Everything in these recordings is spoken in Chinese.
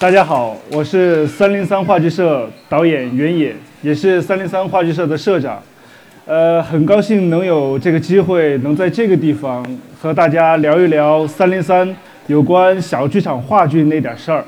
大家好，我是三零三话剧社导演袁野，也是三零三话剧社的社长。呃，很高兴能有这个机会，能在这个地方和大家聊一聊三零三有关小剧场话剧那点事儿。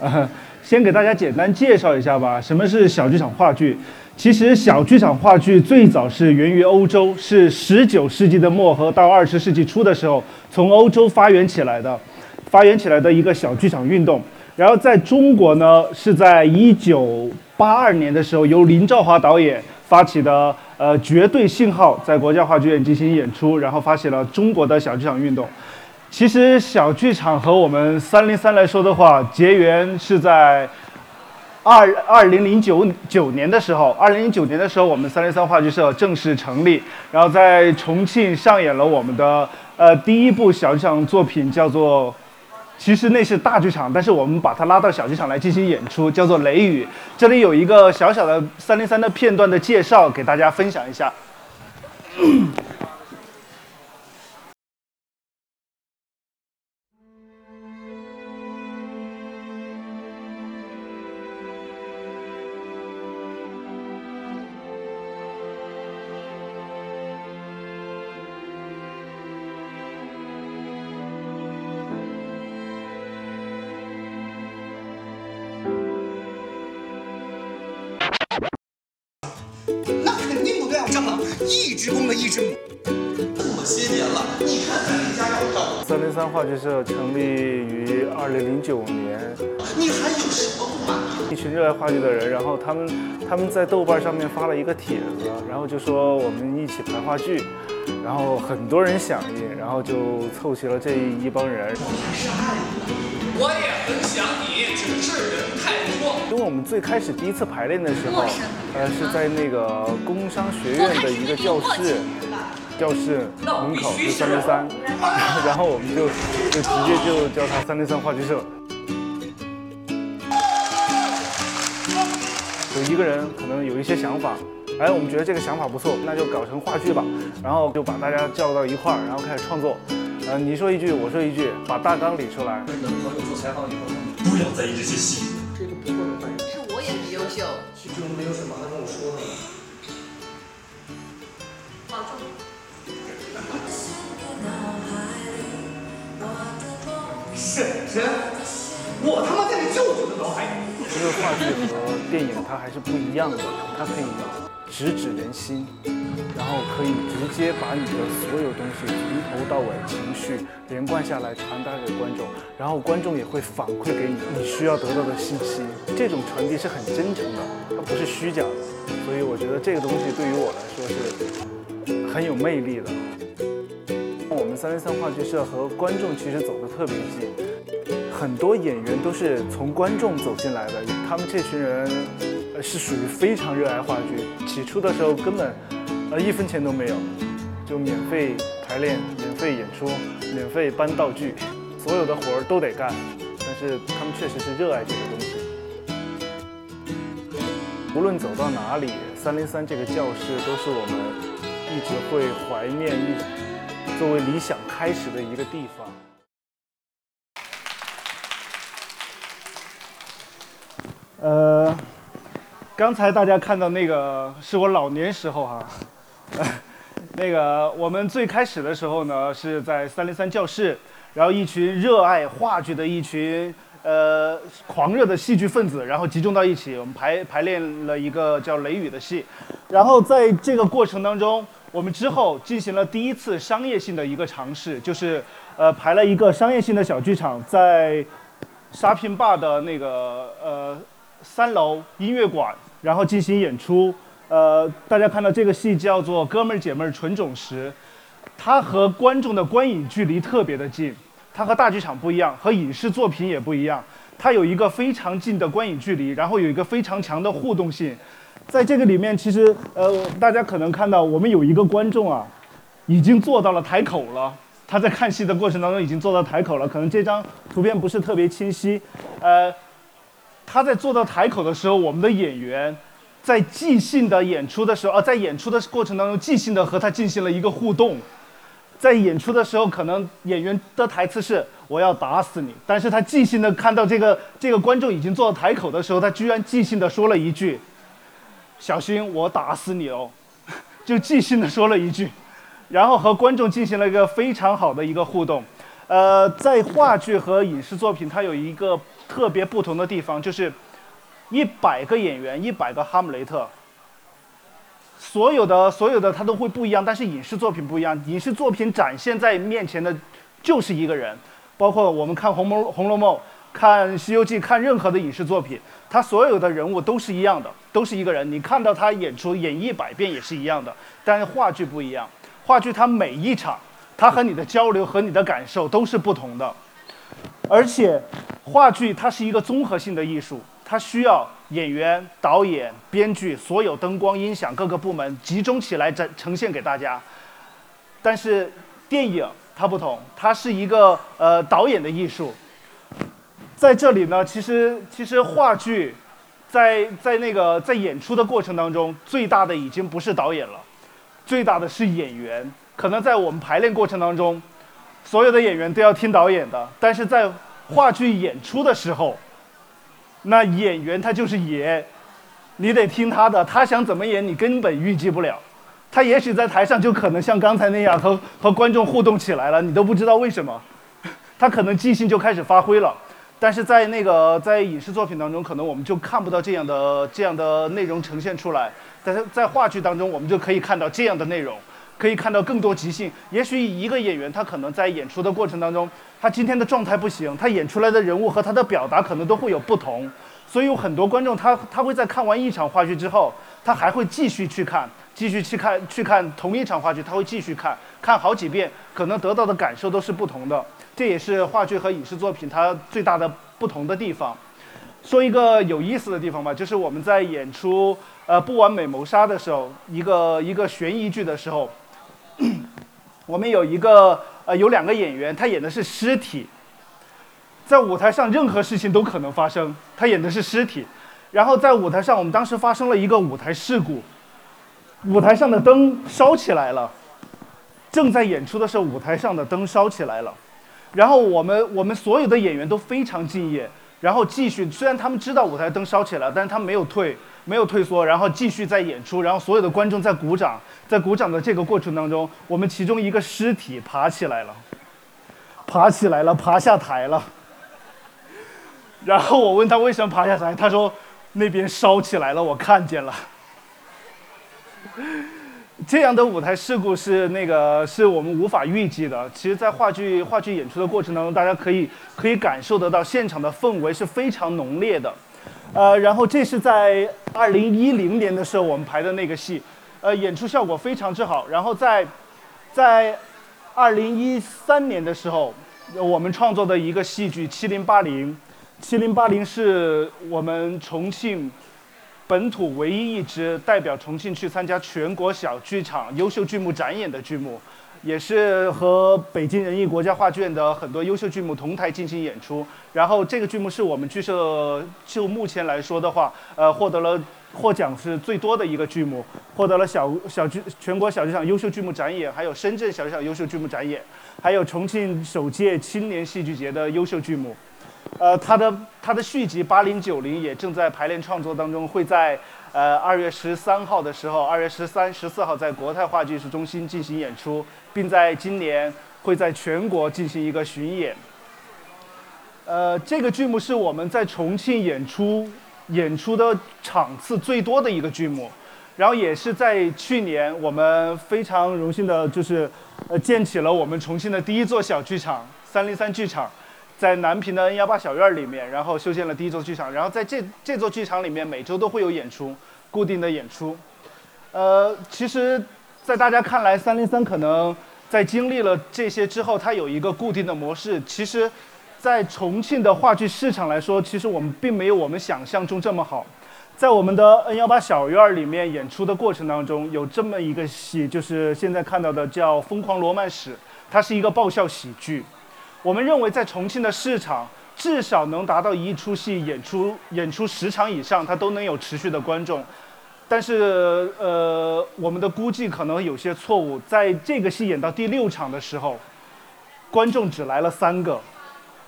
呃，先给大家简单介绍一下吧，什么是小剧场话剧？其实小剧场话剧最早是源于欧洲，是十九世纪的末和到二十世纪初的时候，从欧洲发源起来的，发源起来的一个小剧场运动。然后在中国呢，是在一九八二年的时候，由林兆华导演发起的，呃，绝对信号在国家话剧院进行演出，然后发起了中国的小剧场运动。其实小剧场和我们三零三来说的话，结缘是在二二零零九九年的时候，二零零九年的时候，我们三零三话剧社正式成立，然后在重庆上演了我们的呃第一部小剧场作品，叫做。其实那是大剧场，但是我们把它拉到小剧场来进行演出，叫做《雷雨》。这里有一个小小的三零三的片段的介绍，给大家分享一下。一只公的一只母，这么些年了，你看咱们家要照三零三话剧社成立于二零零九年，你还有什么不满意？一群热爱话剧的人，然后他们他们在豆瓣上面发了一个帖子，然后就说我们一起排话剧，然后很多人响应，然后就凑齐了这一帮人。我也很想你，只是人太多。因为我们最开始第一次排练的时候，呃，是在那个工商学院的一个教室，教室门口是三零三，然后我们就就直接就叫它三零三话剧社。有一个人可能有一些想法，哎，我们觉得这个想法不错，那就搞成话剧吧，然后就把大家叫到一块儿，然后开始创作。呃，你说一句，我说一句，把大纲理出来。跟你朋友做采访以后，不要在意这些细节。这个不错的反应。是我也很优秀。就是没有什么还跟我说呢。婶婶，我他妈在你舅舅的脑海里。这个话剧和电影它还是不一样的，它可以直指人心，然后可以直接把你的所有东西从头到尾情绪连贯下来传达给观众，然后观众也会反馈给你你需要得到的信息。这种传递是很真诚的，它不是虚假的，所以我觉得这个东西对于我来说是很有魅力的。我们三零三话剧社和观众其实走得特别近，很多演员都是从观众走进来的。他们这群人，呃，是属于非常热爱话剧。起初的时候根本，呃，一分钱都没有，就免费排练、免费演出、免费搬道具，所有的活儿都得干。但是他们确实是热爱这个东西。无论走到哪里，三零三这个教室都是我们一直会怀念一。作为理想开始的一个地方。刚才大家看到那个是我老年时候哈、那个我们最开始的时候呢是在三零三教室，然后一群热爱话剧的一群呃狂热的戏剧分子，然后集中到一起，我们排排练了一个叫《雷雨》的戏，然后在这个过程当中。我们之后进行了第一次商业性的一个尝试，就是呃排了一个商业性的小剧场，在沙坪坝的那个呃三楼音乐馆，然后进行演出。呃，大家看到这个戏叫做《哥们儿姐们儿纯种时》，它和观众的观影距离特别的近，它和大剧场不一样，和影视作品也不一样，它有一个非常近的观影距离，然后有一个非常强的互动性。在这个里面，其实呃，大家可能看到我们有一个观众啊，已经坐到了台口了。他在看戏的过程当中已经坐到台口了，可能这张图片不是特别清晰。呃，他在坐到台口的时候，我们的演员在即兴的演出的时候，啊，在演出的过程当中，即兴的和他进行了一个互动。在演出的时候，可能演员的台词是“我要打死你”，但是他即兴的看到这个这个观众已经坐到台口的时候，他居然即兴的说了一句：“小心我打死你哦”，就即兴的说了一句，然后和观众进行了一个非常好的一个互动。呃，在话剧和影视作品，它有一个特别不同的地方，就是一百个演员，一百个哈姆雷特。所有的所有的他都会不一样，但是影视作品不一样。影视作品展现在面前的，就是一个人。包括我们看《红楼红楼梦》、看《西游记》、看任何的影视作品，他所有的人物都是一样的，都是一个人。你看到他演出演一百遍也是一样的，但是话剧不一样。话剧他每一场，他和你的交流和你的感受都是不同的。而且，话剧它是一个综合性的艺术，它需要。演员、导演、编剧，所有灯光、音响各个部门集中起来展呈现给大家。但是电影它不同，它是一个呃导演的艺术。在这里呢，其实其实话剧，在在那个在演出的过程当中，最大的已经不是导演了，最大的是演员。可能在我们排练过程当中，所有的演员都要听导演的，但是在话剧演出的时候。那演员他就是演，你得听他的，他想怎么演你根本预计不了。他也许在台上就可能像刚才那样和和观众互动起来了，你都不知道为什么。他可能即兴就开始发挥了，但是在那个在影视作品当中，可能我们就看不到这样的这样的内容呈现出来。但是在话剧当中，我们就可以看到这样的内容，可以看到更多即兴。也许一个演员他可能在演出的过程当中。他今天的状态不行，他演出来的人物和他的表达可能都会有不同，所以有很多观众他他会在看完一场话剧之后，他还会继续去看，继续去看去看同一场话剧，他会继续看，看好几遍，可能得到的感受都是不同的。这也是话剧和影视作品它最大的不同的地方。说一个有意思的地方吧，就是我们在演出呃《不完美谋杀》的时候，一个一个悬疑剧的时候，我们有一个。呃，有两个演员，他演的是尸体，在舞台上任何事情都可能发生。他演的是尸体，然后在舞台上，我们当时发生了一个舞台事故，舞台上的灯烧起来了。正在演出的时候，舞台上的灯烧起来了，然后我们我们所有的演员都非常敬业，然后继续。虽然他们知道舞台灯烧起来了，但是他们没有退。没有退缩，然后继续在演出，然后所有的观众在鼓掌，在鼓掌的这个过程当中，我们其中一个尸体爬起来了，爬起来了，爬下台了。然后我问他为什么爬下台，他说那边烧起来了，我看见了。这样的舞台事故是那个是我们无法预计的。其实，在话剧话剧演出的过程当中，大家可以可以感受得到现场的氛围是非常浓烈的。呃，然后这是在二零一零年的时候我们排的那个戏，呃，演出效果非常之好。然后在在二零一三年的时候，我们创作的一个戏剧《七零八零》，《七零八零》是我们重庆本土唯一一支代表重庆去参加全国小剧场优秀剧目展演的剧目。也是和北京人艺国家话剧院的很多优秀剧目同台进行演出，然后这个剧目是我们剧社就目前来说的话，呃，获得了获奖是最多的一个剧目，获得了小小剧全国小剧场优秀剧目展演，还有深圳小剧场优秀剧目展演，还有重庆首届青年戏剧节的优秀剧目，呃，它的它的续集八零九零也正在排练创作当中，会在。呃，二月十三号的时候，二月十三、十四号在国泰话剧艺术中心进行演出，并在今年会在全国进行一个巡演。呃，这个剧目是我们在重庆演出演出的场次最多的一个剧目，然后也是在去年我们非常荣幸的就是呃建起了我们重庆的第一座小剧场三零三剧场。在南平的 N 幺八小院里面，然后修建了第一座剧场，然后在这这座剧场里面，每周都会有演出，固定的演出。呃，其实，在大家看来，三零三可能在经历了这些之后，它有一个固定的模式。其实，在重庆的话剧市场来说，其实我们并没有我们想象中这么好。在我们的 N 幺八小院里面演出的过程当中，有这么一个戏，就是现在看到的叫《疯狂罗曼史》，它是一个爆笑喜剧。我们认为，在重庆的市场，至少能达到一出戏演出演出十场以上，它都能有持续的观众。但是呃，我们的估计可能有些错误，在这个戏演到第六场的时候，观众只来了三个，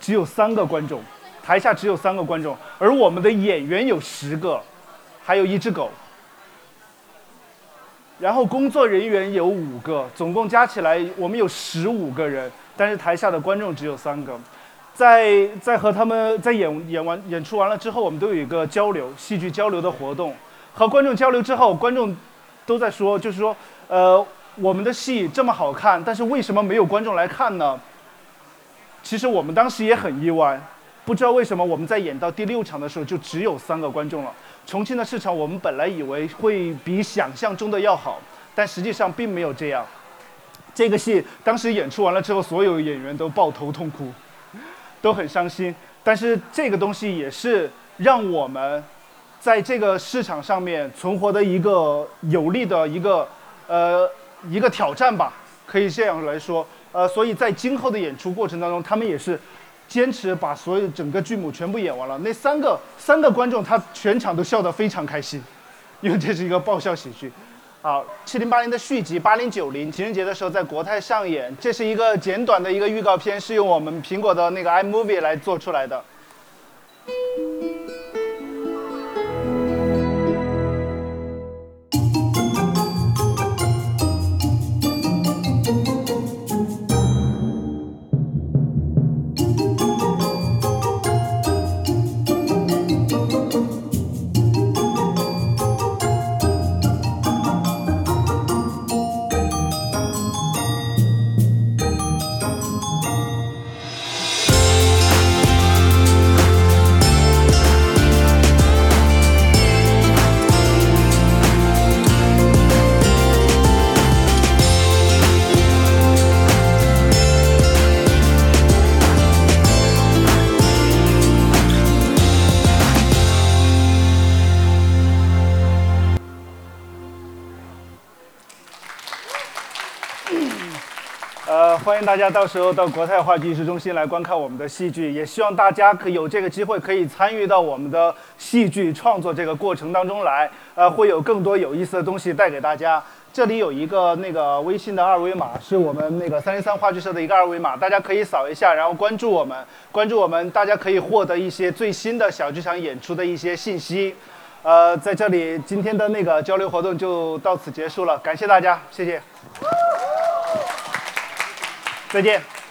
只有三个观众，台下只有三个观众，而我们的演员有十个，还有一只狗。然后工作人员有五个，总共加起来我们有十五个人，但是台下的观众只有三个。在在和他们在演演完演出完了之后，我们都有一个交流戏剧交流的活动。和观众交流之后，观众都在说，就是说，呃，我们的戏这么好看，但是为什么没有观众来看呢？其实我们当时也很意外，不知道为什么我们在演到第六场的时候就只有三个观众了。重庆的市场我们本来以为会比想象中的要好，但实际上并没有这样。这个戏当时演出完了之后，所有演员都抱头痛哭。都很伤心，但是这个东西也是让我们在这个市场上面存活的一个有利的一个呃一个挑战吧，可以这样来说。呃，所以在今后的演出过程当中，他们也是坚持把所有整个剧目全部演完了。那三个三个观众，他全场都笑得非常开心，因为这是一个爆笑喜剧。好，七零八零的续集八零九零，情人节的时候在国泰上演。这是一个简短的一个预告片，是用我们苹果的那个 iMovie 来做出来的。欢迎大家到时候到国泰话剧艺术中心来观看我们的戏剧，也希望大家可有这个机会可以参与到我们的戏剧创作这个过程当中来，呃，会有更多有意思的东西带给大家。这里有一个那个微信的二维码，是我们那个三零三话剧社的一个二维码，大家可以扫一下，然后关注我们，关注我们，大家可以获得一些最新的小剧场演出的一些信息。呃，在这里今天的那个交流活动就到此结束了，感谢大家，谢谢。再见。